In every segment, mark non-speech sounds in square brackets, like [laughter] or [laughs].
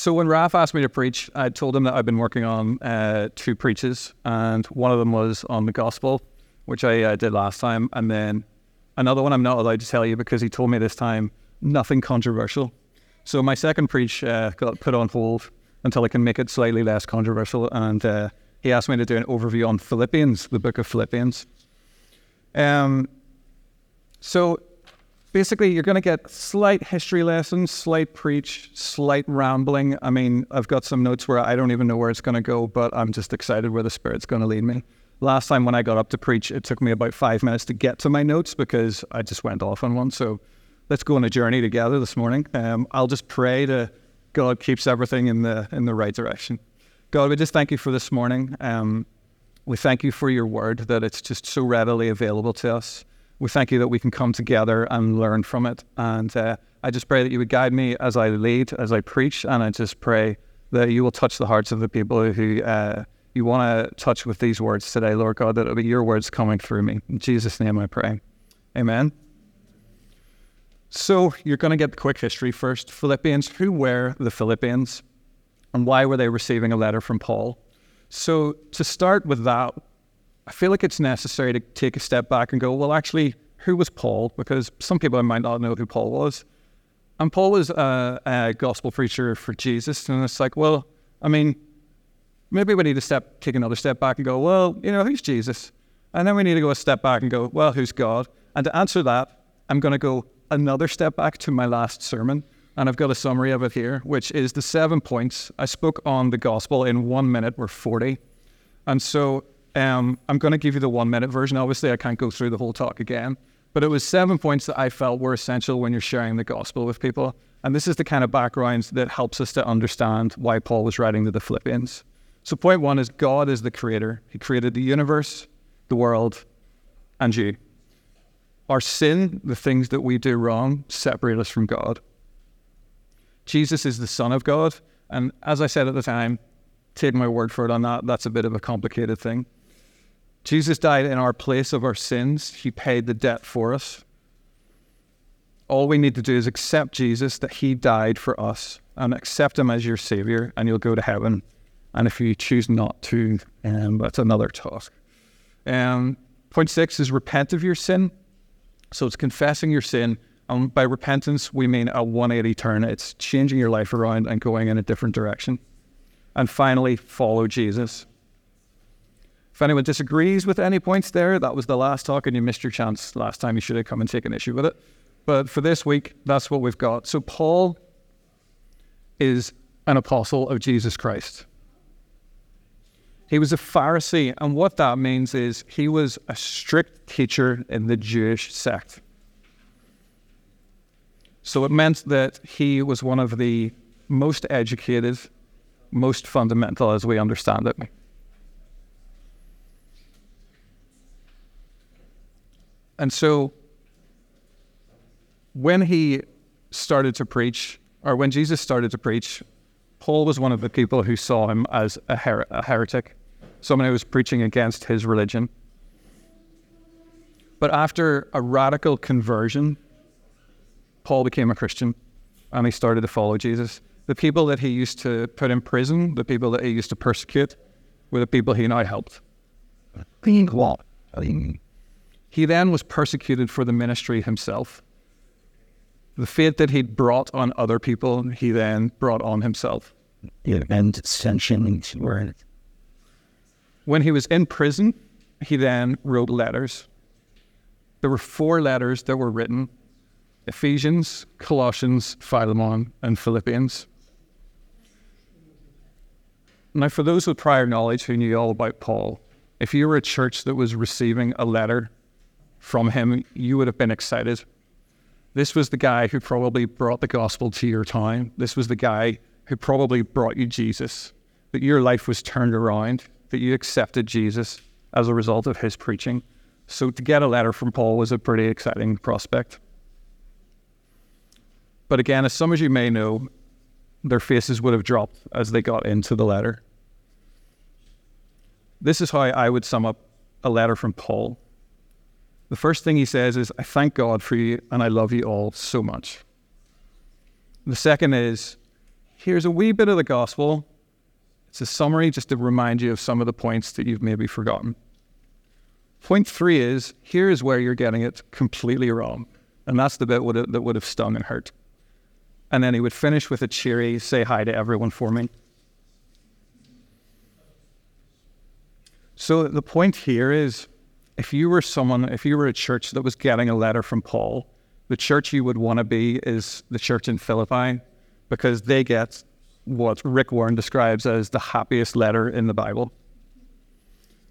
So when Raf asked me to preach, I told him that I've been working on uh, two preaches, and one of them was on the gospel, which I uh, did last time, and then another one I'm not allowed to tell you because he told me this time nothing controversial. So my second preach uh, got put on hold until I can make it slightly less controversial, and uh, he asked me to do an overview on Philippians, the book of Philippians. Um, so basically, you're going to get slight history lessons, slight preach, slight rambling. I mean, I've got some notes where I don't even know where it's going to go, but I'm just excited where the Spirit's going to lead me. Last time when I got up to preach, it took me about five minutes to get to my notes because I just went off on one. So let's go on a journey together this morning. Um, I'll just pray to God keeps everything in the in the right direction. God, we just thank you for this morning. Um, we thank you for your word that it's just so readily available to us. We thank you that we can come together and learn from it. And uh, I just pray that you would guide me as I lead, as I preach, and I just pray that you will touch the hearts of the people who uh, you want to touch with these words today, Lord God, that it'll be your words coming through me. In Jesus' name I pray. Amen. So you're going to get the quick history first. Philippians, who were the Philippians and why were they receiving a letter from Paul? So to start with that, I feel like it's necessary to take a step back and go, well, actually, who was Paul? Because some people might not know who Paul was. And Paul was a, a gospel preacher for Jesus. And it's like, well, I mean, maybe we need to step, take another step back and go, well, you know, who's Jesus? And then we need to go a step back and go, well, who's God? And to answer that, I'm going to go another step back to my last sermon. And I've got a summary of it here, which is the seven points. I spoke on the gospel in one minute, we're 40. And so um, I'm going to give you the one minute version. Obviously, I can't go through the whole talk again, but it was seven points that I felt were essential when you're sharing the gospel with people. And this is the kind of background that helps us to understand why Paul was writing to the Philippians. So, point one is God is the creator, He created the universe, the world, and you. Our sin, the things that we do wrong, separate us from God. Jesus is the Son of God. And as I said at the time, take my word for it on that, that's a bit of a complicated thing. Jesus died in our place of our sins, He paid the debt for us. All we need to do is accept Jesus, that He died for us, and accept Him as your Savior, and you'll go to heaven. And if you choose not to, um, that's another task. Um, point six is repent of your sin. So it's confessing your sin. And by repentance, we mean a 180 turn. It's changing your life around and going in a different direction. And finally, follow Jesus. If anyone disagrees with any points there, that was the last talk and you missed your chance last time. You should have come and taken issue with it. But for this week, that's what we've got. So Paul is an apostle of Jesus Christ. He was a Pharisee, and what that means is he was a strict teacher in the Jewish sect. So it meant that he was one of the most educated, most fundamental as we understand it. And so when he started to preach, or when Jesus started to preach, Paul was one of the people who saw him as a, her- a heretic someone who was preaching against his religion. But after a radical conversion, Paul became a Christian and he started to follow Jesus. The people that he used to put in prison, the people that he used to persecute, were the people he now helped. He then was persecuted for the ministry himself. The fate that he'd brought on other people, he then brought on himself. And ascension were when he was in prison, he then wrote letters. There were four letters that were written Ephesians, Colossians, Philemon, and Philippians. Now, for those with prior knowledge who knew all about Paul, if you were a church that was receiving a letter from him, you would have been excited. This was the guy who probably brought the gospel to your town. This was the guy who probably brought you Jesus, that your life was turned around that you accepted Jesus as a result of his preaching. So to get a letter from Paul was a pretty exciting prospect. But again, as some of you may know, their faces would have dropped as they got into the letter. This is how I would sum up a letter from Paul. The first thing he says is, I thank God for you and I love you all so much. The second is, here's a wee bit of the gospel. It's a summary just to remind you of some of the points that you've maybe forgotten. Point three is here is where you're getting it completely wrong. And that's the bit that would have stung and hurt. And then he would finish with a cheery, say hi to everyone for me. So the point here is if you were someone, if you were a church that was getting a letter from Paul, the church you would want to be is the church in Philippi because they get what Rick Warren describes as the happiest letter in the Bible.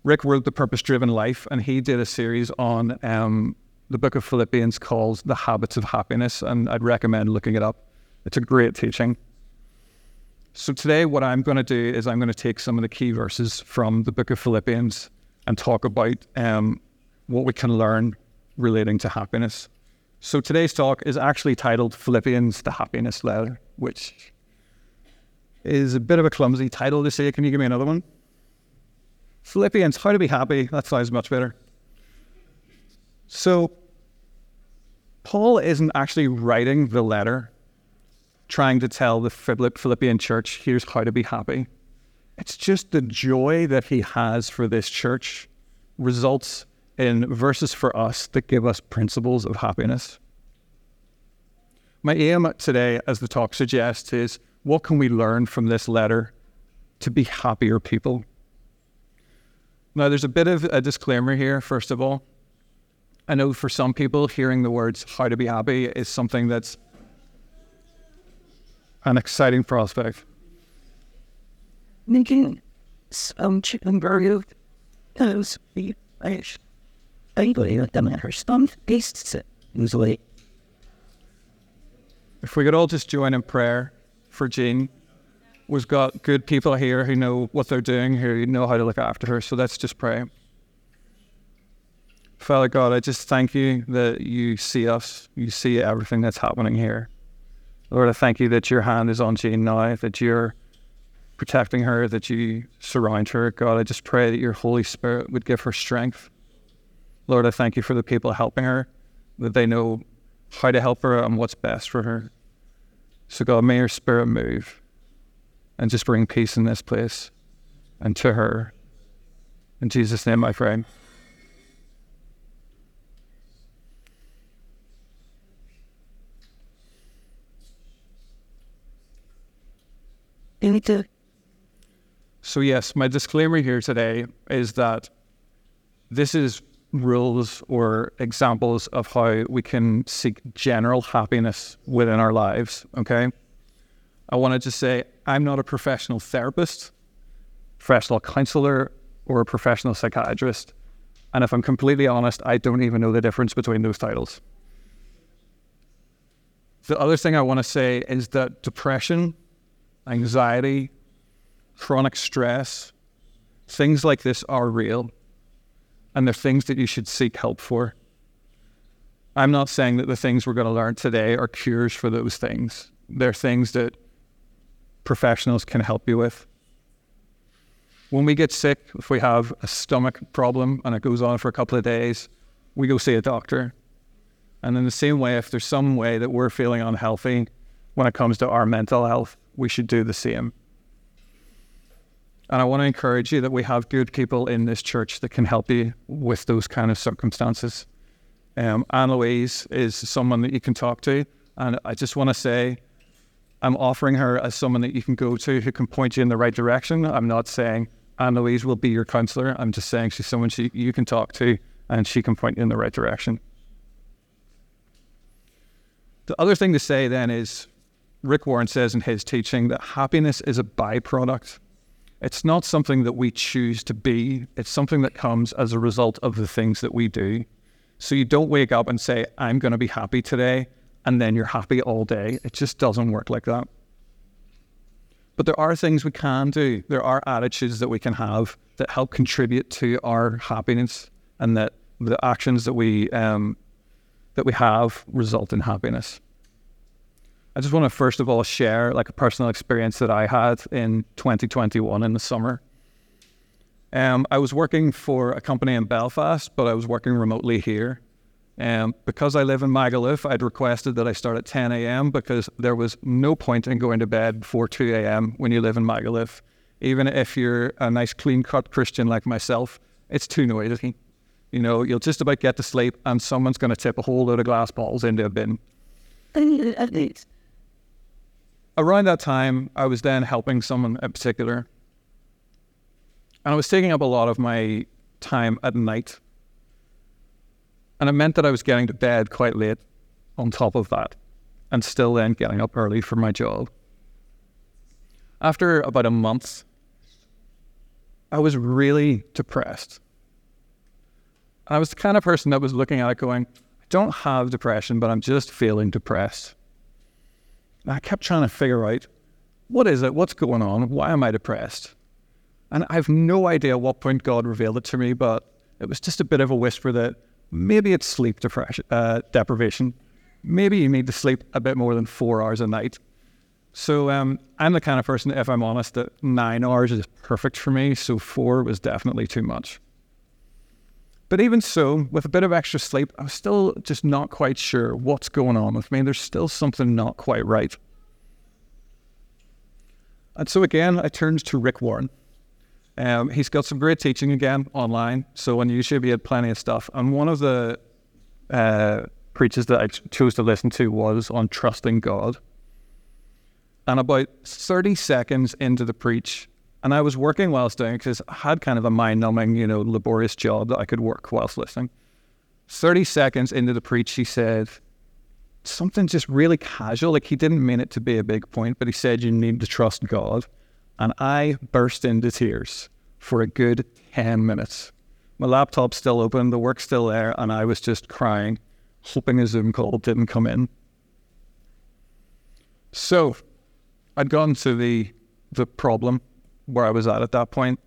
Rick wrote The Purpose Driven Life, and he did a series on um, the book of Philippians called The Habits of Happiness, and I'd recommend looking it up. It's a great teaching. So, today, what I'm going to do is I'm going to take some of the key verses from the book of Philippians and talk about um, what we can learn relating to happiness. So, today's talk is actually titled Philippians, the Happiness Letter, which is a bit of a clumsy title to say. Can you give me another one? Philippians, how to be happy. That sounds much better. So, Paul isn't actually writing the letter trying to tell the Philippian church, here's how to be happy. It's just the joy that he has for this church results in verses for us that give us principles of happiness. My aim today, as the talk suggests, is what can we learn from this letter to be happier people? Now, there's a bit of a disclaimer here, first of all. I know for some people, hearing the words how to be happy is something that's an exciting prospect. Making some chicken burger, those be fish. Anybody that the matter some tastes it usually. If we could all just join in prayer for Jean We've got good people here who know what they're doing, who know how to look after her. So let's just pray. Father God, I just thank you that you see us, you see everything that's happening here. Lord, I thank you that your hand is on Jean now, that you're protecting her, that you surround her. God, I just pray that your Holy Spirit would give her strength. Lord, I thank you for the people helping her, that they know how to help her and what's best for her. So, God, may your spirit move and just bring peace in this place and to her. In Jesus' name, I pray. So, yes, my disclaimer here today is that this is rules or examples of how we can seek general happiness within our lives, okay? I wanted to say I'm not a professional therapist, professional counselor, or a professional psychiatrist. And if I'm completely honest, I don't even know the difference between those titles. The other thing I want to say is that depression, anxiety, chronic stress, things like this are real. And they're things that you should seek help for. I'm not saying that the things we're going to learn today are cures for those things. They're things that professionals can help you with. When we get sick, if we have a stomach problem and it goes on for a couple of days, we go see a doctor. And in the same way, if there's some way that we're feeling unhealthy when it comes to our mental health, we should do the same. And I want to encourage you that we have good people in this church that can help you with those kind of circumstances. Um, Anne Louise is someone that you can talk to. And I just want to say, I'm offering her as someone that you can go to who can point you in the right direction. I'm not saying Anne Louise will be your counselor. I'm just saying she's someone she, you can talk to and she can point you in the right direction. The other thing to say then is Rick Warren says in his teaching that happiness is a byproduct. It's not something that we choose to be, it's something that comes as a result of the things that we do. So you don't wake up and say, I'm going to be happy today and then you're happy all day. It just doesn't work like that. But there are things we can do. There are attitudes that we can have that help contribute to our happiness, and that the actions that we um, that we have result in happiness. I just want to first of all share like a personal experience that I had in 2021 in the summer. Um, I was working for a company in Belfast, but I was working remotely here. Um, because I live in Magaluf, I'd requested that I start at 10 a.m. because there was no point in going to bed before 2 a.m. when you live in Magaluf. Even if you're a nice, clean cut Christian like myself, it's too noisy. You know, you'll just about get to sleep and someone's going to tip a whole load of glass bottles into a bin. [laughs] Around that time, I was then helping someone in particular. And I was taking up a lot of my time at night. And it meant that I was getting to bed quite late on top of that, and still then getting up early for my job. After about a month, I was really depressed. I was the kind of person that was looking at it going, I don't have depression, but I'm just feeling depressed. And I kept trying to figure out what is it? What's going on? Why am I depressed? And I have no idea at what point God revealed it to me, but it was just a bit of a whisper that maybe it's sleep depression, uh, deprivation. Maybe you need to sleep a bit more than four hours a night. So um, I'm the kind of person, if I'm honest, that nine hours is perfect for me. So four was definitely too much. But even so, with a bit of extra sleep, I was still just not quite sure what's going on with me. There's still something not quite right. And so again, I turned to Rick Warren. Um, he's got some great teaching again online. So on YouTube, he had plenty of stuff. And one of the uh, preaches that I chose to listen to was on trusting God. And about 30 seconds into the preach, and I was working whilst doing because I had kind of a mind numbing, you know, laborious job that I could work whilst listening. 30 seconds into the preach, he said something just really casual. Like he didn't mean it to be a big point, but he said, You need to trust God. And I burst into tears for a good 10 minutes. My laptop's still open, the work's still there, and I was just crying, hoping a Zoom call didn't come in. So I'd gone to the the problem where I was at at that point.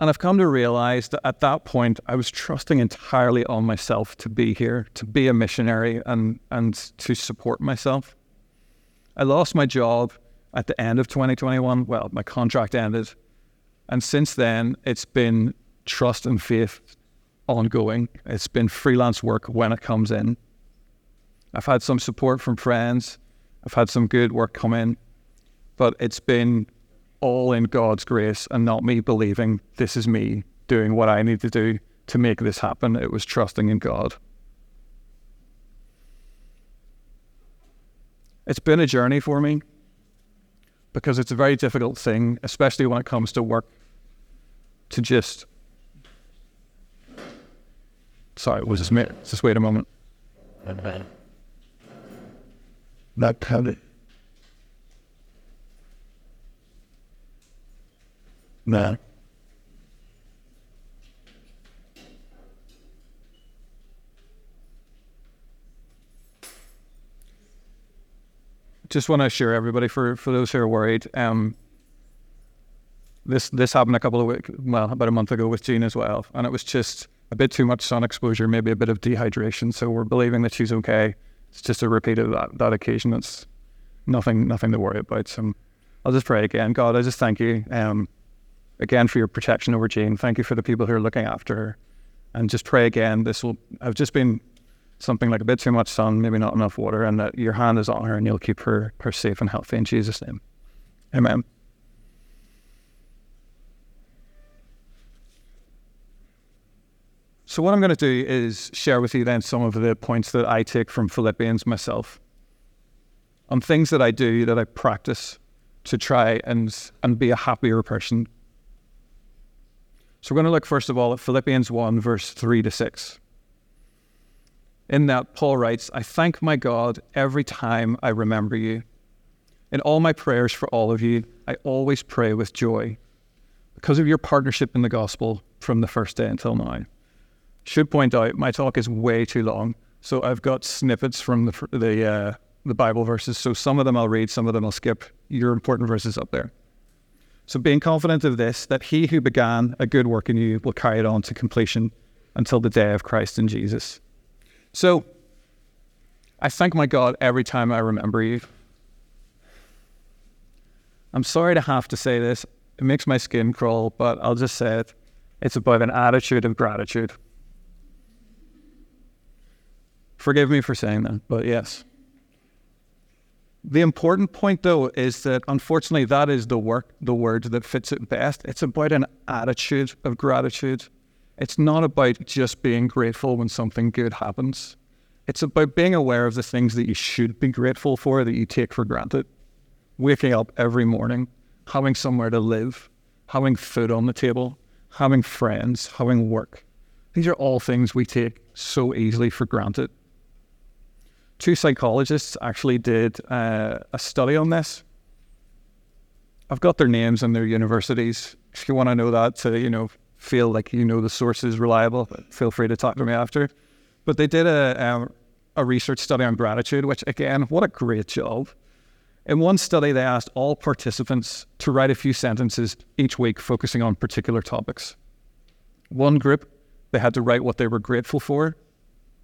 And I've come to realize that at that point, I was trusting entirely on myself to be here, to be a missionary, and, and to support myself. I lost my job at the end of 2021. Well, my contract ended. And since then, it's been trust and faith ongoing. It's been freelance work when it comes in. I've had some support from friends, I've had some good work come in, but it's been all in God's grace and not me believing this is me doing what I need to do to make this happen. It was trusting in God. It's been a journey for me because it's a very difficult thing, especially when it comes to work, to just. Sorry, was this me? Just wait a moment. Not counted. No. Just want to assure everybody, for, for those who are worried, um, this this happened a couple of weeks, well, about a month ago with Jean as well, and it was just a bit too much sun exposure, maybe a bit of dehydration. So we're believing that she's okay. It's just a repeat of that that occasion. It's nothing nothing to worry about. So I'll just pray again. God, I just thank you. Um, again for your protection over Jane. Thank you for the people who are looking after her. And just pray again. This will have just been something like a bit too much sun, maybe not enough water, and that your hand is on her and you'll keep her, her safe and healthy in Jesus' name. Amen. So, what I'm going to do is share with you then some of the points that I take from Philippians myself on things that I do that I practice to try and, and be a happier person so we're going to look first of all at Philippians 1, verse 3 to 6. In that, Paul writes, I thank my God every time I remember you. In all my prayers for all of you, I always pray with joy because of your partnership in the gospel from the first day until now. Should point out, my talk is way too long, so I've got snippets from the, the, uh, the Bible verses. So some of them I'll read, some of them I'll skip. Your important verses up there. So, being confident of this, that he who began a good work in you will carry it on to completion until the day of Christ in Jesus. So, I thank my God every time I remember you. I'm sorry to have to say this, it makes my skin crawl, but I'll just say it. It's about an attitude of gratitude. Forgive me for saying that, but yes. The important point, though, is that unfortunately, that is the work, the word that fits it best. It's about an attitude of gratitude. It's not about just being grateful when something good happens. It's about being aware of the things that you should be grateful for that you take for granted. Waking up every morning, having somewhere to live, having food on the table, having friends, having work. These are all things we take so easily for granted two psychologists actually did uh, a study on this. I've got their names and their universities. If you want to know that to, you know, feel like you know the source is reliable, feel free to talk to me after. But they did a, um, a research study on gratitude, which again, what a great job. In one study, they asked all participants to write a few sentences each week focusing on particular topics. One group, they had to write what they were grateful for,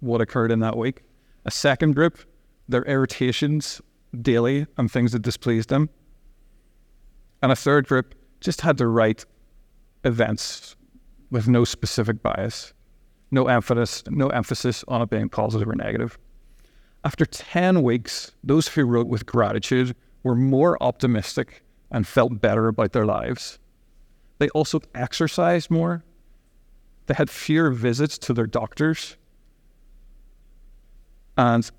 what occurred in that week. A second group, their irritations daily and things that displeased them. And a third group just had to write events with no specific bias, no emphasis, no emphasis on it being positive or negative. After 10 weeks, those who wrote with gratitude were more optimistic and felt better about their lives. They also exercised more. They had fewer visits to their doctors and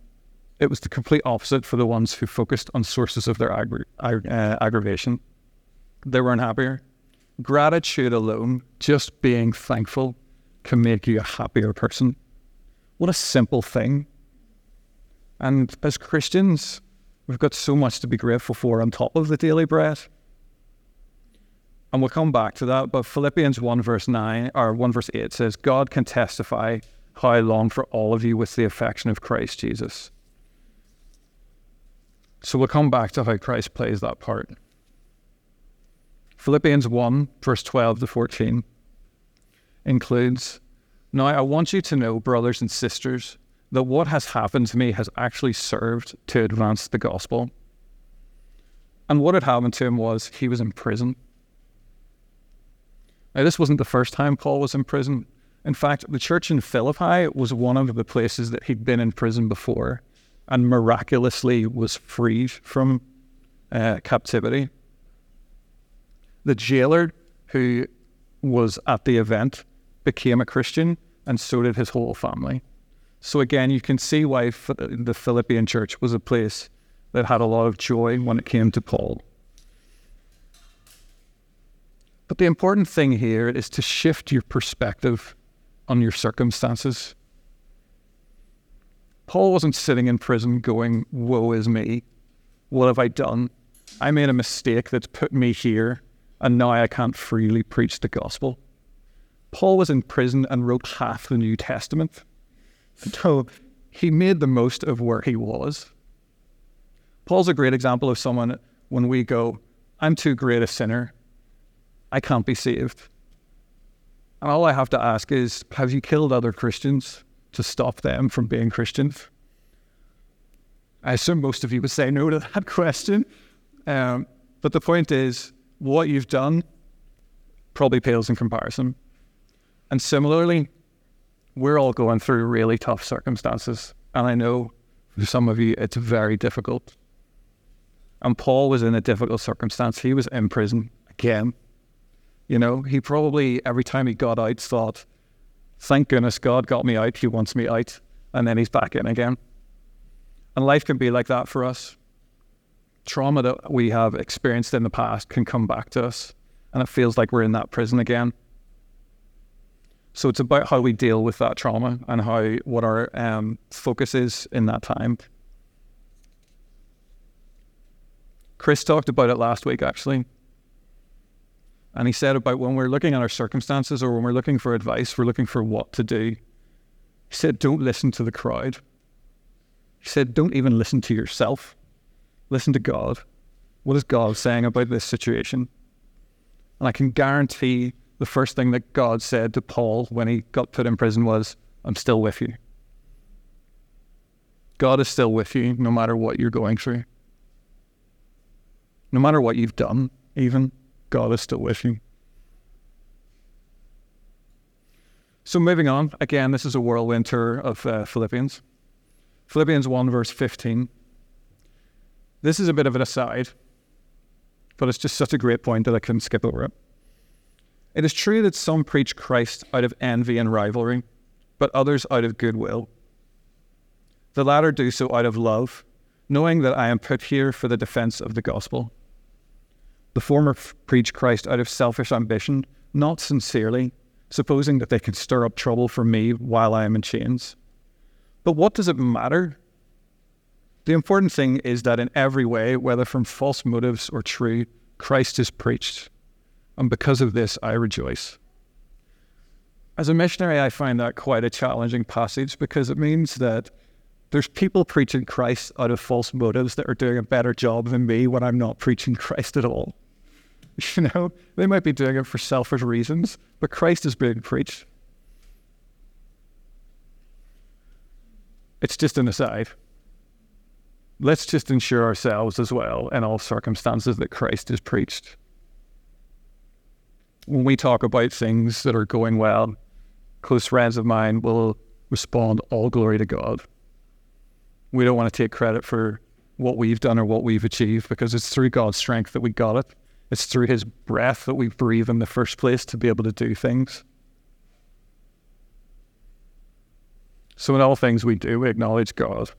it was the complete opposite for the ones who focused on sources of their aggra- uh, aggravation. They were unhappier. Gratitude alone, just being thankful, can make you a happier person. What a simple thing. And as Christians, we've got so much to be grateful for on top of the daily bread. And we'll come back to that, but Philippians 1 verse 9 or 1 verse 8 says, God can testify how I long for all of you with the affection of Christ Jesus. So we'll come back to how Christ plays that part. Philippians 1, verse 12 to 14 includes Now I want you to know, brothers and sisters, that what has happened to me has actually served to advance the gospel. And what had happened to him was he was in prison. Now, this wasn't the first time Paul was in prison. In fact, the church in Philippi was one of the places that he'd been in prison before and miraculously was freed from uh, captivity. The jailer who was at the event became a Christian, and so did his whole family. So, again, you can see why the Philippian church was a place that had a lot of joy when it came to Paul. But the important thing here is to shift your perspective on your circumstances. Paul wasn't sitting in prison going, Woe is me. What have I done? I made a mistake that's put me here, and now I can't freely preach the gospel. Paul was in prison and wrote half the New Testament. So he made the most of where he was. Paul's a great example of someone when we go, I'm too great a sinner. I can't be saved. And all I have to ask is have you killed other Christians to stop them from being Christians? I assume most of you would say no to that [laughs] question. Um, but the point is, what you've done probably pales in comparison. And similarly, we're all going through really tough circumstances. And I know for some of you, it's very difficult. And Paul was in a difficult circumstance. He was in prison again. You know, he probably, every time he got out, thought, thank goodness God got me out. He wants me out. And then he's back in again. And life can be like that for us. Trauma that we have experienced in the past can come back to us. And it feels like we're in that prison again. So it's about how we deal with that trauma and how what our um, focus is in that time. Chris talked about it last week, actually. And he said about when we're looking at our circumstances or when we're looking for advice, we're looking for what to do. He said, don't listen to the crowd. He said, don't even listen to yourself. Listen to God. What is God saying about this situation? And I can guarantee the first thing that God said to Paul when he got put in prison was, I'm still with you. God is still with you no matter what you're going through. No matter what you've done, even. God is still with you. So moving on, again, this is a whirlwind tour of uh, Philippians. Philippians 1, verse 15. This is a bit of an aside, but it's just such a great point that I couldn't skip over it. It is true that some preach Christ out of envy and rivalry, but others out of goodwill. The latter do so out of love, knowing that I am put here for the defense of the gospel. The former preach Christ out of selfish ambition, not sincerely, supposing that they can stir up trouble for me while I am in chains. But what does it matter? The important thing is that in every way, whether from false motives or true, Christ is preached. And because of this, I rejoice. As a missionary, I find that quite a challenging passage because it means that there's people preaching Christ out of false motives that are doing a better job than me when I'm not preaching Christ at all. [laughs] You know, they might be doing it for selfish reasons, but Christ is being preached. It's just an aside. Let's just ensure ourselves as well in all circumstances that Christ is preached. When we talk about things that are going well, close friends of mine will respond, All glory to God. We don't want to take credit for what we've done or what we've achieved because it's through God's strength that we got it. It's through His breath that we breathe in the first place to be able to do things. So, in all things we do, we acknowledge God.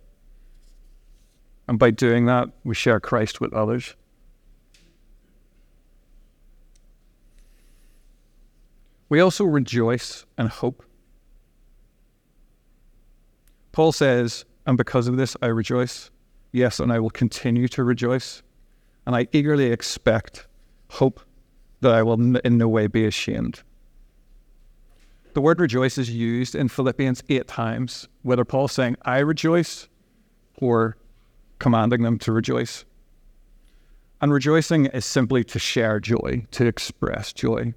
And by doing that, we share Christ with others. We also rejoice and hope. Paul says, And because of this I rejoice. Yes, and I will continue to rejoice. And I eagerly expect, hope that I will in no way be ashamed. The word rejoice is used in Philippians eight times, whether Paul's saying, I rejoice, or commanding them to rejoice. And rejoicing is simply to share joy, to express joy.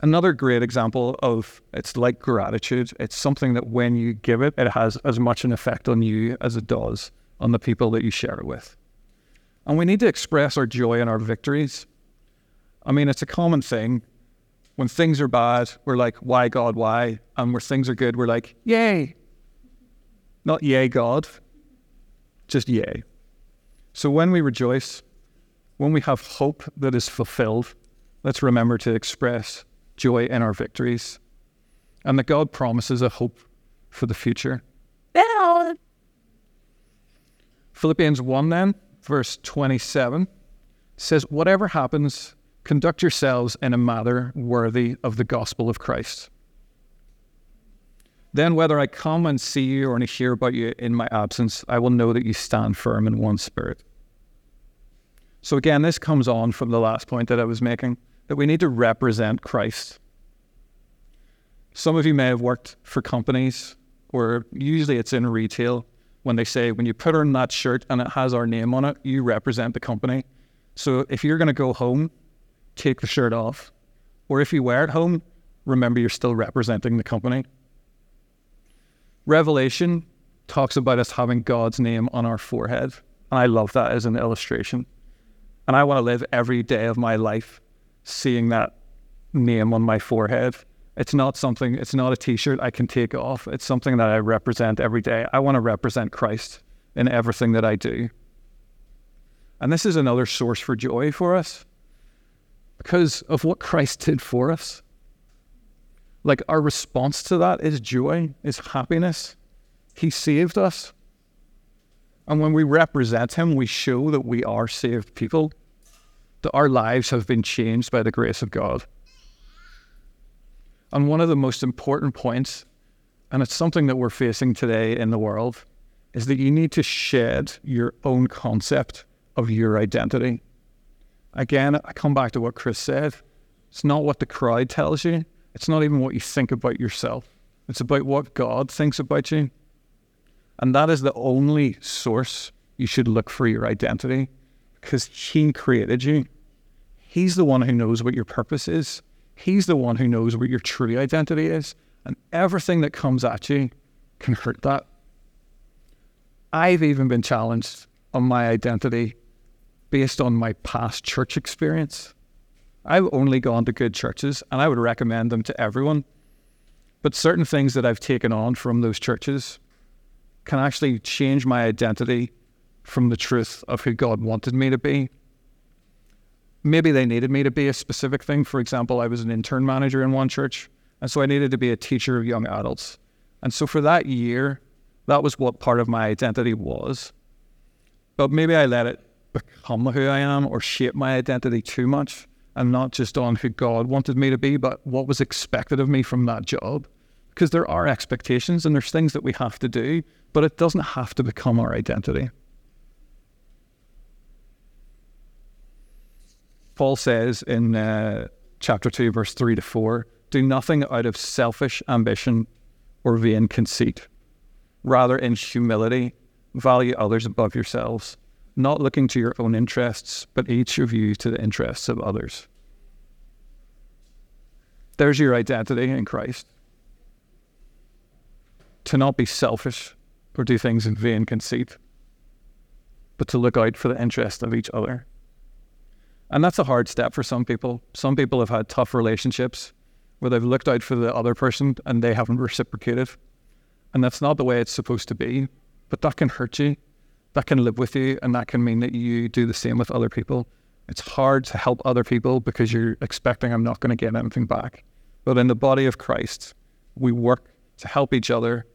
Another great example of it's like gratitude. It's something that when you give it, it has as much an effect on you as it does on the people that you share it with. And we need to express our joy in our victories. I mean, it's a common thing. When things are bad, we're like, why God, why? And where things are good, we're like, yay. Not yay, God, just yay. So when we rejoice, when we have hope that is fulfilled, let's remember to express joy in our victories and that God promises a hope for the future. Philippians 1 then, verse 27 says, Whatever happens, conduct yourselves in a manner worthy of the gospel of Christ. Then, whether I come and see you or hear about you in my absence, I will know that you stand firm in one spirit. So, again, this comes on from the last point that I was making that we need to represent Christ. Some of you may have worked for companies, where usually it's in retail, when they say, when you put on that shirt and it has our name on it, you represent the company. So, if you're going to go home, take the shirt off. Or if you wear it home, remember you're still representing the company. Revelation talks about us having God's name on our forehead. And I love that as an illustration. And I want to live every day of my life seeing that name on my forehead. It's not something, it's not a t shirt I can take off. It's something that I represent every day. I want to represent Christ in everything that I do. And this is another source for joy for us because of what Christ did for us. Like our response to that is joy, is happiness. He saved us. And when we represent Him, we show that we are saved people, that our lives have been changed by the grace of God. And one of the most important points, and it's something that we're facing today in the world, is that you need to shed your own concept of your identity. Again, I come back to what Chris said. It's not what the crowd tells you, it's not even what you think about yourself. It's about what God thinks about you. And that is the only source you should look for your identity because He created you. He's the one who knows what your purpose is. He's the one who knows what your true identity is. And everything that comes at you can hurt that. I've even been challenged on my identity based on my past church experience. I've only gone to good churches and I would recommend them to everyone. But certain things that I've taken on from those churches can actually change my identity from the truth of who God wanted me to be. Maybe they needed me to be a specific thing. For example, I was an intern manager in one church, and so I needed to be a teacher of young adults. And so for that year, that was what part of my identity was. But maybe I let it become who I am or shape my identity too much and not just on who God wanted me to be, but what was expected of me from that job. Because there are expectations and there's things that we have to do, but it doesn't have to become our identity. Paul says in uh, chapter 2, verse 3 to 4 do nothing out of selfish ambition or vain conceit. Rather, in humility, value others above yourselves, not looking to your own interests, but each of you to the interests of others. There's your identity in Christ. To not be selfish or do things in vain conceit, but to look out for the interest of each other. And that's a hard step for some people. Some people have had tough relationships where they've looked out for the other person and they haven't reciprocated. And that's not the way it's supposed to be. But that can hurt you. That can live with you. And that can mean that you do the same with other people. It's hard to help other people because you're expecting I'm not going to get anything back. But in the body of Christ, we work to help each other,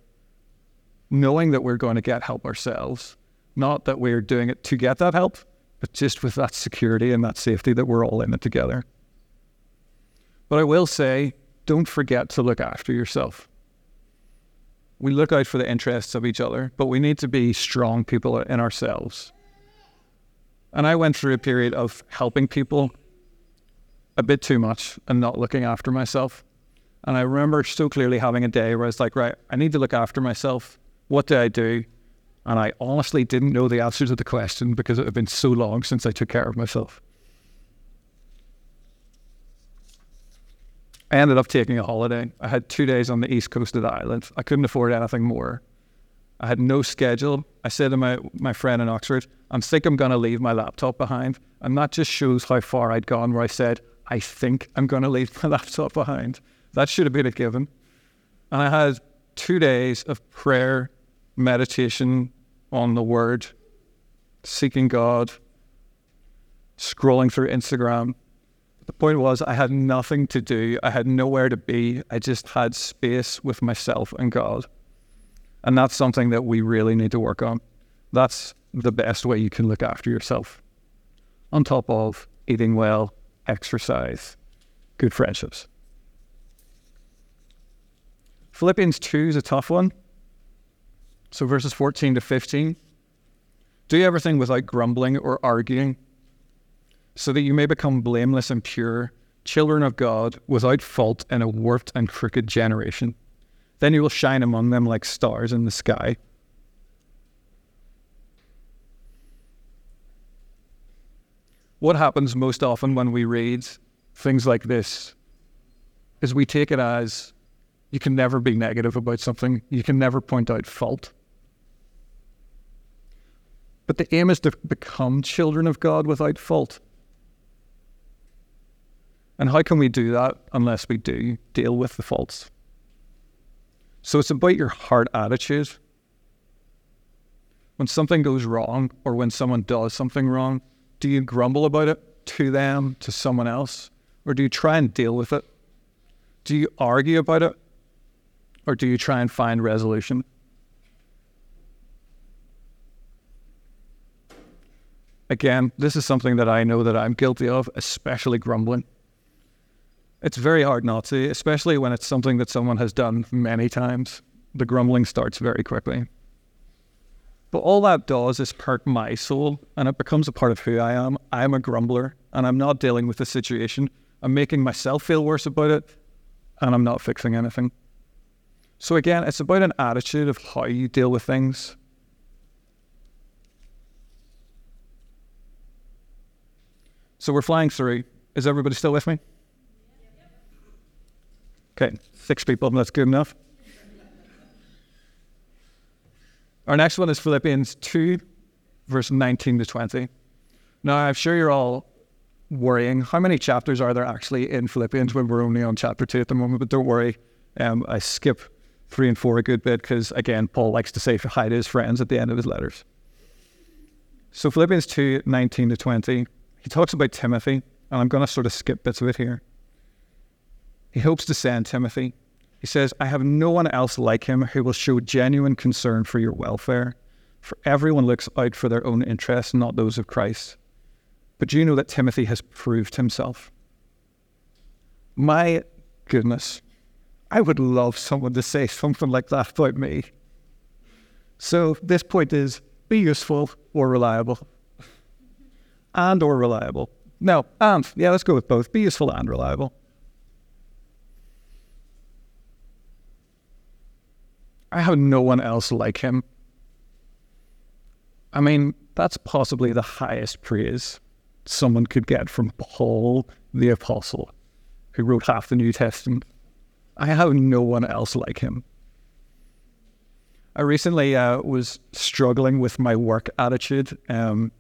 knowing that we're going to get help ourselves, not that we're doing it to get that help, but just with that security and that safety that we're all in it together. But I will say, don't forget to look after yourself. We look out for the interests of each other, but we need to be strong people in ourselves. And I went through a period of helping people a bit too much and not looking after myself. And I remember so clearly having a day where I was like, right, I need to look after myself. What do I do? And I honestly didn't know the answer to the question because it had been so long since I took care of myself. I ended up taking a holiday. I had two days on the east coast of the island. I couldn't afford anything more. I had no schedule. I said to my, my friend in Oxford, I'm think I'm going to leave my laptop behind. And that just shows how far I'd gone where I said, I think I'm going to leave my [laughs] laptop behind. That should have been a given. And I had two days of prayer meditation on the word, seeking God, scrolling through Instagram. The point was, I had nothing to do. I had nowhere to be. I just had space with myself and God. And that's something that we really need to work on. That's the best way you can look after yourself. On top of eating well, exercise, good friendships. Philippians 2 is a tough one. So verses 14 to 15. Do everything without grumbling or arguing, so that you may become blameless and pure, children of God, without fault in a warped and crooked generation. Then you will shine among them like stars in the sky. What happens most often when we read things like this is we take it as you can never be negative about something, you can never point out fault. But the aim is to become children of God without fault. And how can we do that unless we do deal with the faults? So it's about your heart attitude. When something goes wrong or when someone does something wrong, do you grumble about it to them, to someone else? Or do you try and deal with it? Do you argue about it? Or do you try and find resolution? Again, this is something that I know that I'm guilty of, especially grumbling. It's very hard not to, especially when it's something that someone has done many times. The grumbling starts very quickly. But all that does is hurt my soul, and it becomes a part of who I am. I'm a grumbler, and I'm not dealing with the situation. I'm making myself feel worse about it, and I'm not fixing anything. So, again, it's about an attitude of how you deal with things So we're flying through. Is everybody still with me? Okay, six people, that's good enough. Our next one is Philippians 2, verse 19 to 20. Now, I'm sure you're all worrying. How many chapters are there actually in Philippians when we're only on chapter 2 at the moment? But don't worry, Um, I skip three and four a good bit because, again, Paul likes to say hi to his friends at the end of his letters. So Philippians 2 19 to 20, he talks about Timothy, and I'm going to sort of skip bits of it here. He hopes to send Timothy. He says, I have no one else like him who will show genuine concern for your welfare, for everyone looks out for their own interests, not those of Christ. But you know that Timothy has proved himself? My goodness, I would love someone to say something like that about me. So this point is be useful or reliable. And or reliable. No, and yeah, let's go with both. Be useful and reliable. I have no one else like him. I mean, that's possibly the highest praise someone could get from Paul the Apostle, who wrote half the New Testament. I have no one else like him. I recently uh, was struggling with my work attitude. Um,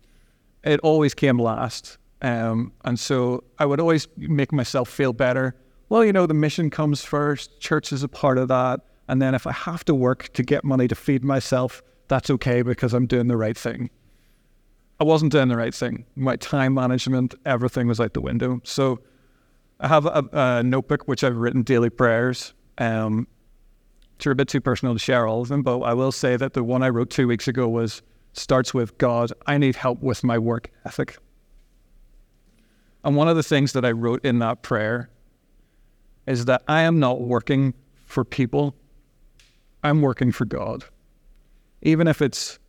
it always came last. Um, and so I would always make myself feel better. Well, you know, the mission comes first, church is a part of that. And then if I have to work to get money to feed myself, that's okay because I'm doing the right thing. I wasn't doing the right thing. My time management, everything was out the window. So I have a, a notebook which I've written daily prayers. Um, it's a bit too personal to share all of them, but I will say that the one I wrote two weeks ago was starts with God, I need help with my work ethic. And one of the things that I wrote in that prayer is that I am not working for people, I'm working for God. Even if it's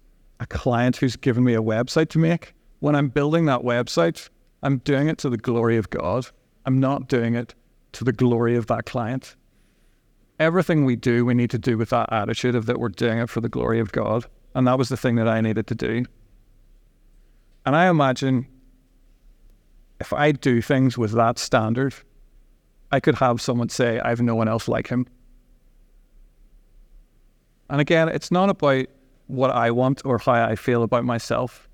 a client who's given me a website to make, when I'm building that website, I'm doing it to the glory of God. I'm not doing it to the glory of that client. Everything we do, we need to do with that attitude of that we're doing it for the glory of God. And that was the thing that I needed to do. And I imagine if I do things with that standard, I could have someone say, I have no one else like him. And again, it's not about what I want or how I feel about myself.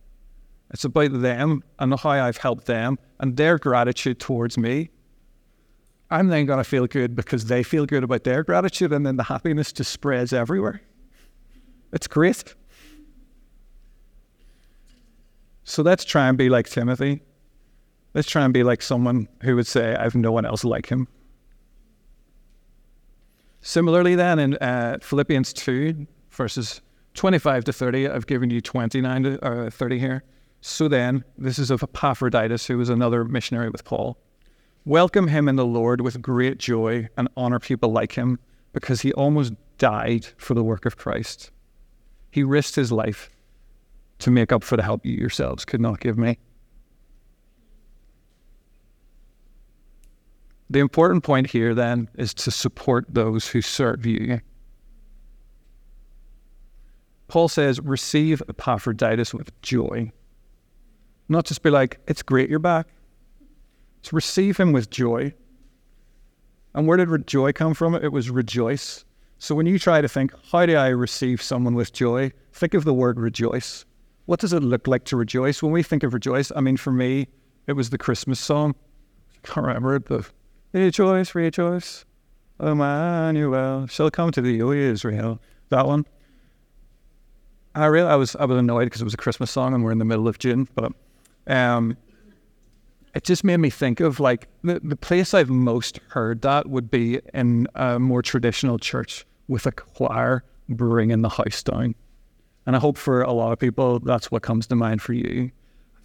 It's about them and how I've helped them and their gratitude towards me. I'm then going to feel good because they feel good about their gratitude, and then the happiness just spreads everywhere. It's great. So let's try and be like Timothy. Let's try and be like someone who would say, I have no one else like him. Similarly, then, in uh, Philippians 2, verses 25 to 30, I've given you 29 to uh, 30 here. So then, this is of Epaphroditus, who was another missionary with Paul. Welcome him in the Lord with great joy and honor people like him because he almost died for the work of Christ. He risked his life to make up for the help you yourselves could not give me. The important point here then is to support those who serve you. Paul says, receive Epaphroditus with joy. Not just be like, it's great you're back. It's receive him with joy. And where did joy come from? It was rejoice. So when you try to think, how do I receive someone with joy? Think of the word rejoice. What does it look like to rejoice? When we think of rejoice, I mean, for me, it was the Christmas song. I can't remember it, but Rejoice, rejoice, Emmanuel shall come to thee, O Israel. That one. I really, I was, I was annoyed because it was a Christmas song and we're in the middle of June, but um, it just made me think of like the, the place I've most heard that would be in a more traditional church with a choir bringing the house down. And I hope for a lot of people that's what comes to mind for you.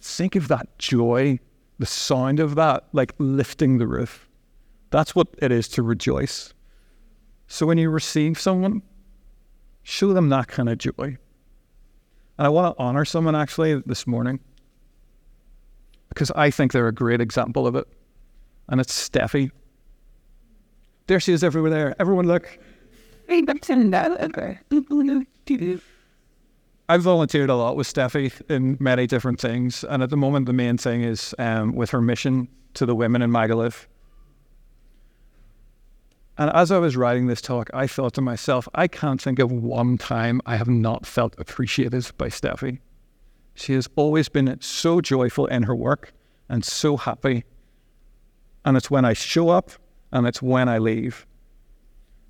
Think of that joy, the sound of that, like lifting the roof. That's what it is to rejoice. So when you receive someone, show them that kind of joy. And I want to honor someone actually this morning because I think they're a great example of it. And it's Steffi. There she is everywhere there. Everyone look. I've volunteered a lot with Steffi in many different things. And at the moment, the main thing is um, with her mission to the women in Magaluf. And as I was writing this talk, I thought to myself, I can't think of one time I have not felt appreciated by Steffi. She has always been so joyful in her work and so happy. And it's when I show up and it's when I leave.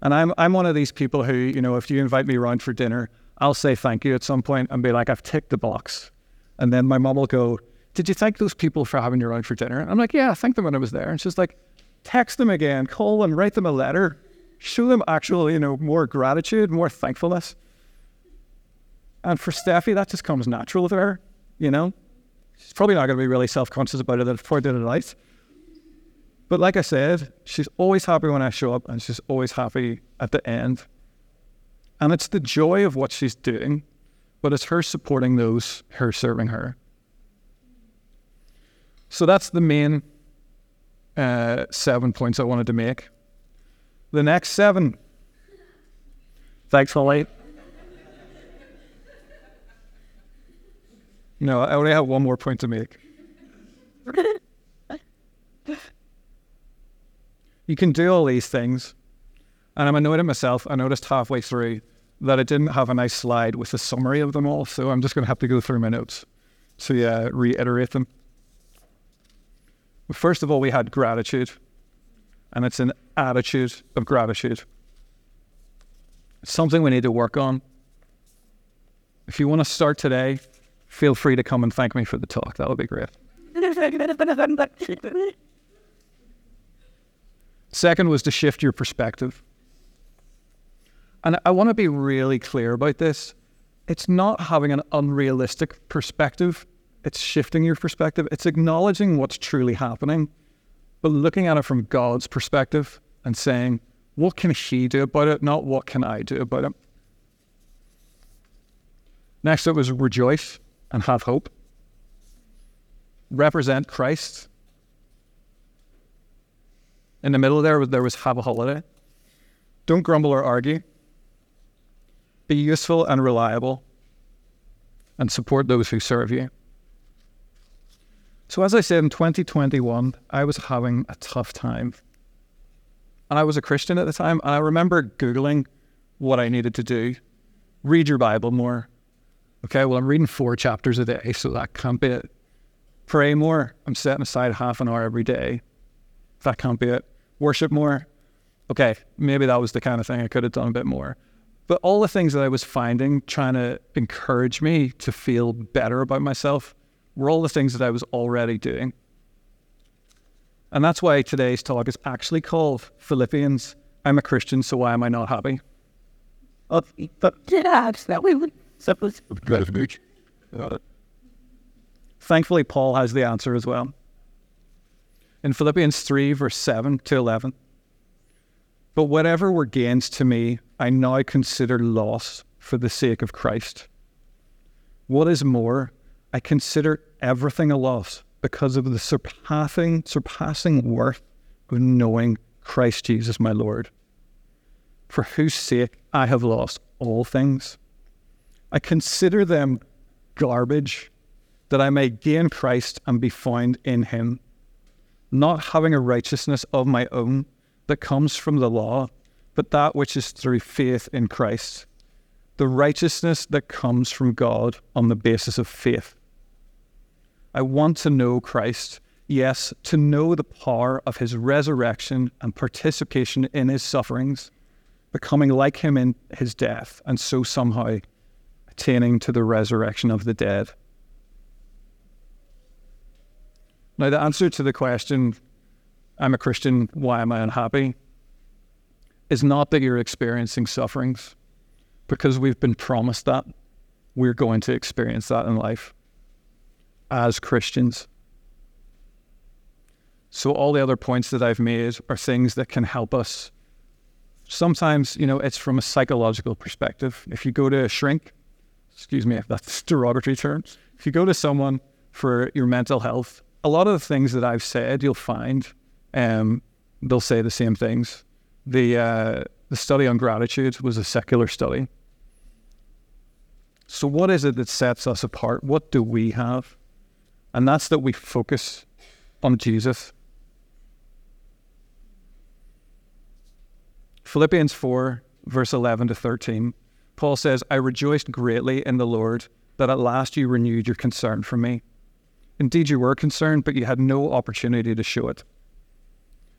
And I'm I'm one of these people who, you know, if you invite me around for dinner, I'll say thank you at some point and be like, I've ticked the box. And then my mom will go, Did you thank those people for having you around for dinner? And I'm like, Yeah, I thanked them when I was there. And she's like, text them again, call them, write them a letter, show them actual, you know, more gratitude, more thankfulness. And for Steffi, that just comes natural to her, you know. She's probably not going to be really self-conscious about it at the point of. But like I said, she's always happy when I show up and she's always happy at the end. And it's the joy of what she's doing, but it's her supporting those, her serving her. So that's the main uh, seven points I wanted to make. The next seven. Thanks, Holly. No, I only have one more point to make. [laughs] you can do all these things. And I'm annoyed at myself. I noticed halfway through that I didn't have a nice slide with a summary of them all. So I'm just going to have to go through my notes to uh, reiterate them. First of all, we had gratitude, and it's an attitude of gratitude. It's something we need to work on. If you want to start today, feel free to come and thank me for the talk. That would be great. [laughs] Second was to shift your perspective. And I want to be really clear about this. It's not having an unrealistic perspective it's shifting your perspective. It's acknowledging what's truly happening, but looking at it from God's perspective and saying, what can He do about it, not what can I do about it. Next, it was rejoice and have hope. Represent Christ. In the middle there, there was have a holiday. Don't grumble or argue. Be useful and reliable. And support those who serve you. So, as I said, in 2021, I was having a tough time. And I was a Christian at the time. And I remember Googling what I needed to do read your Bible more. Okay, well, I'm reading four chapters a day, so that can't be it. Pray more. I'm setting aside half an hour every day. That can't be it. Worship more. Okay, maybe that was the kind of thing I could have done a bit more. But all the things that I was finding trying to encourage me to feel better about myself were all the things that I was already doing. And that's why today's talk is actually called Philippians. I'm a Christian, so why am I not happy? Thankfully, Paul has the answer as well. In Philippians 3, verse 7 to 11. But whatever were gains to me, I now consider loss for the sake of Christ. What is more, I consider everything a loss because of the surpassing, surpassing worth of knowing Christ Jesus my Lord, for whose sake I have lost all things. I consider them garbage that I may gain Christ and be found in him, not having a righteousness of my own that comes from the law, but that which is through faith in Christ, the righteousness that comes from God on the basis of faith I want to know Christ. Yes, to know the power of his resurrection and participation in his sufferings, becoming like him in his death, and so somehow attaining to the resurrection of the dead. Now, the answer to the question, I'm a Christian, why am I unhappy? is not that you're experiencing sufferings, because we've been promised that we're going to experience that in life as Christians. So, all the other points that I've made are things that can help us. Sometimes, you know, it's from a psychological perspective. If you go to a shrink, excuse me if [laughs] that's derogatory terms, if you go to someone for your mental health, a lot of the things that I've said, you'll find um, they'll say the same things. The, uh, the study on gratitude was a secular study. So, what is it that sets us apart? What do we have? and that's that we focus on Jesus. Philippians 4, verse 11 to 13, Paul says, I rejoiced greatly in the Lord that at last you renewed your concern for me. Indeed, you were concerned, but you had no opportunity to show it.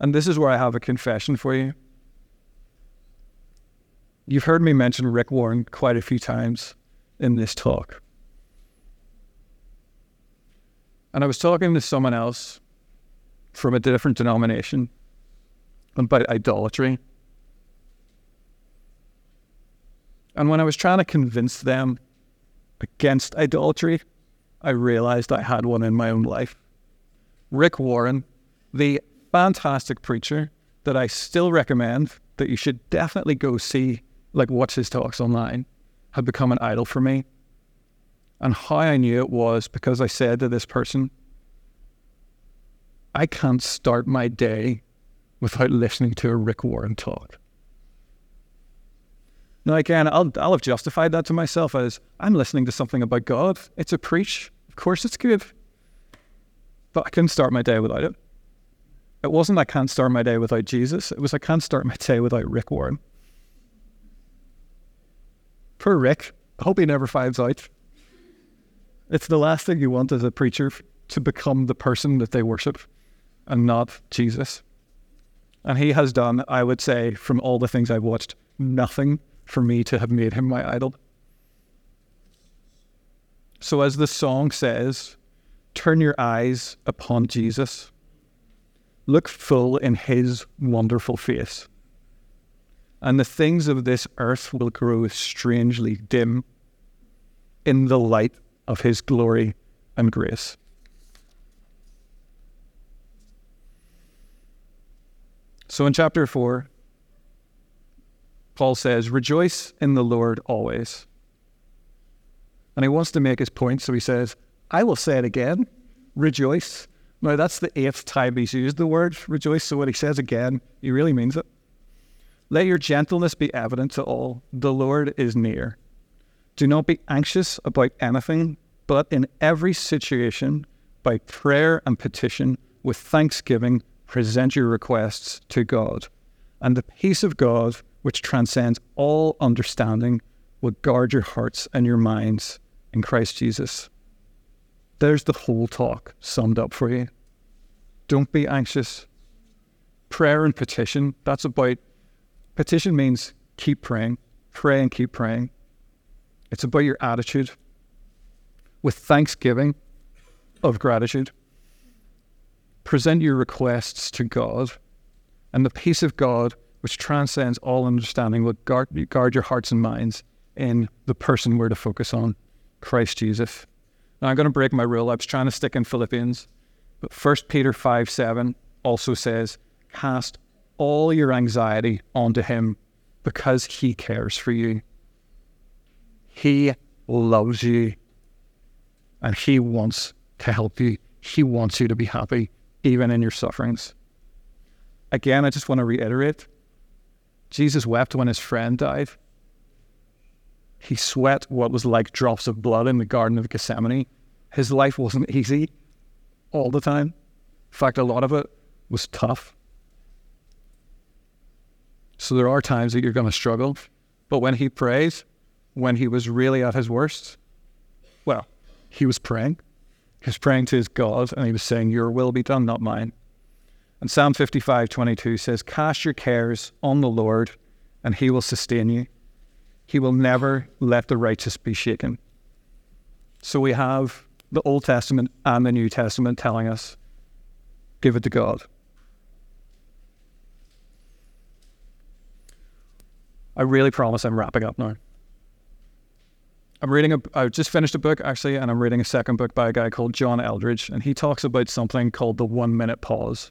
And this is where I have a confession for you. You've heard me mention Rick Warren quite a few times in this talk. And I was talking to someone else from a different denomination about idolatry. And when I was trying to convince them against idolatry, I realized I had one in my own life. Rick Warren, the fantastic preacher that I still recommend that you should definitely go see, like watch his talks online, had become an idol for me. And how I knew it was because I said to this person, I can't start my day without listening to a Rick Warren talk. Now, again, I'll, I'll have justified that to myself as I'm listening to something about God. It's a preach. Of course, it's good. But I couldn't start my day without it. It wasn't I can't start my day without Jesus. It was I can't start my day without Rick Warren. Poor Rick. I hope he never finds out. It's the last thing you want as a preacher to become the person that they worship and not Jesus. And he has done, I would say, from all the things I've watched, nothing for me to have made him my idol. So, as the song says, turn your eyes upon Jesus. Look full in his wonderful face. And the things of this earth will grow strangely dim in the light of his glory and grace. So in chapter 4, Paul says, Rejoice in the Lord always. And he wants to make his point, so he says, I will say it again rejoice. Now, that's the eighth time he's used the word rejoice. So when he says again, he really means it. Let your gentleness be evident to all. The Lord is near. Do not be anxious about anything, but in every situation, by prayer and petition, with thanksgiving, present your requests to God. And the peace of God, which transcends all understanding, will guard your hearts and your minds in Christ Jesus. There's the whole talk summed up for you. Don't be anxious. Prayer and petition, that's about, petition means keep praying, pray and keep praying. It's about your attitude with thanksgiving of gratitude. Present your requests to God, and the peace of God, which transcends all understanding, will guard, guard your hearts and minds in the person we're to focus on, Christ Jesus. Now, I'm going to break my rule. I was trying to stick in Philippians, but 1 Peter 5 7 also says, Cast all your anxiety onto Him because He cares for you. He loves you and He wants to help you. He wants you to be happy, even in your sufferings. Again, I just want to reiterate Jesus wept when his friend died. He sweat what was like drops of blood in the Garden of Gethsemane. His life wasn't easy all the time. In fact, a lot of it was tough. So there are times that you're going to struggle. But when he prays, when he was really at his worst, well, he was praying. He was praying to his God and he was saying, Your will be done, not mine. And Psalm 55 22 says, Cast your cares on the Lord and he will sustain you. He will never let the righteous be shaken. So we have the Old Testament and the New Testament telling us give it to God. I really promise I'm wrapping up now. I'm reading a, I just finished a book actually, and I'm reading a second book by a guy called John Eldredge, and he talks about something called the one minute pause.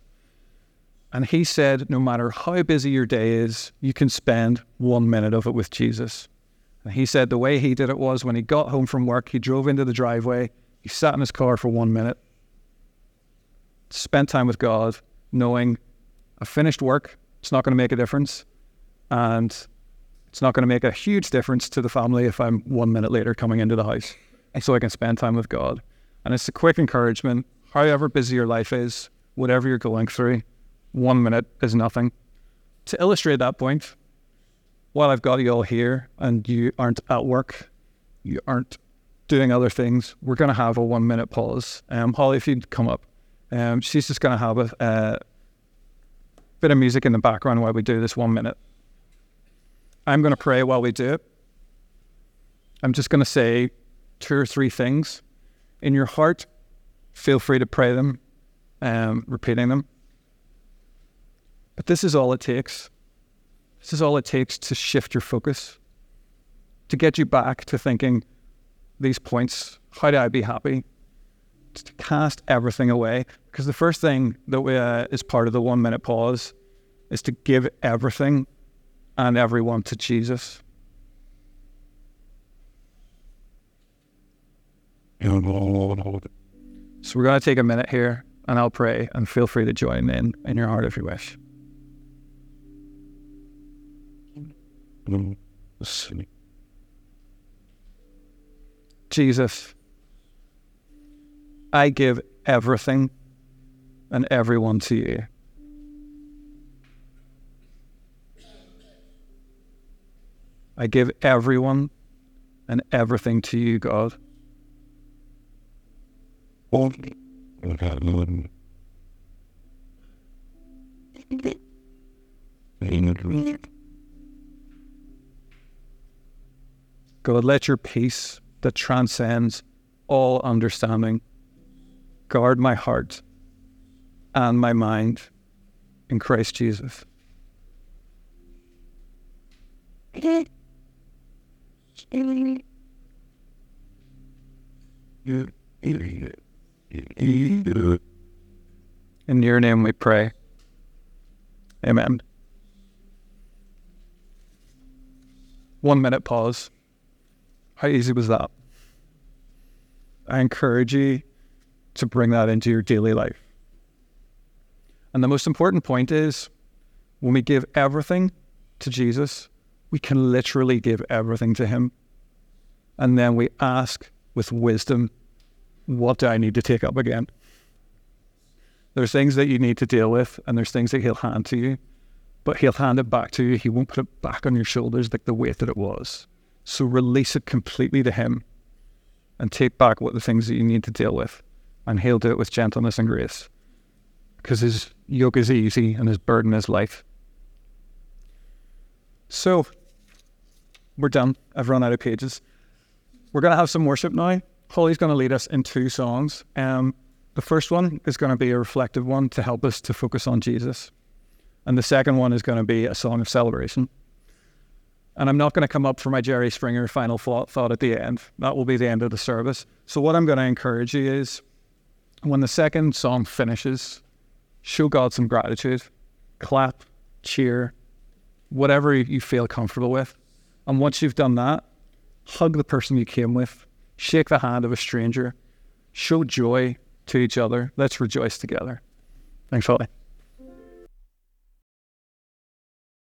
And he said, no matter how busy your day is, you can spend one minute of it with Jesus. And he said the way he did it was when he got home from work, he drove into the driveway, he sat in his car for one minute, spent time with God, knowing I finished work, It's not going to make a difference. And it's not going to make a huge difference to the family if I'm one minute later coming into the house. So I can spend time with God. And it's a quick encouragement. However busy your life is, whatever you're going through, one minute is nothing. To illustrate that point, while I've got you all here and you aren't at work, you aren't doing other things, we're going to have a one minute pause. Um, Holly, if you'd come up, um, she's just going to have a, a bit of music in the background while we do this one minute. I'm going to pray while we do it. I'm just going to say two or three things. In your heart, feel free to pray them, um, repeating them. But this is all it takes. This is all it takes to shift your focus, to get you back to thinking these points how do I be happy? To cast everything away. Because the first thing that we, uh, is part of the one minute pause is to give everything and everyone to Jesus. So we're going to take a minute here and I'll pray and feel free to join in in your heart if you wish. Jesus, I give everything and everyone to you. I give everyone and everything to you, God. God, let your peace that transcends all understanding guard my heart and my mind in Christ Jesus. In your name we pray. Amen. One minute pause. How easy was that? I encourage you to bring that into your daily life. And the most important point is when we give everything to Jesus, we can literally give everything to Him. And then we ask with wisdom, what do I need to take up again? There's things that you need to deal with, and there's things that He'll hand to you, but He'll hand it back to you. He won't put it back on your shoulders like the weight that it was. So release it completely to Him and take back what the things that you need to deal with. And He'll do it with gentleness and grace because His yoke is easy and His burden is light. So we're done. I've run out of pages. We're going to have some worship now. Holly's going to lead us in two songs. Um, the first one is going to be a reflective one to help us to focus on Jesus. And the second one is going to be a song of celebration. And I'm not going to come up for my Jerry Springer final thought, at the end. That will be the end of the service. So, what I'm going to encourage you is when the second song finishes, show God some gratitude, clap, cheer, whatever you feel comfortable with. And once you've done that, hug the person you came with, shake the hand of a stranger, show joy to each other. Let's rejoice together. Thanks, Holly.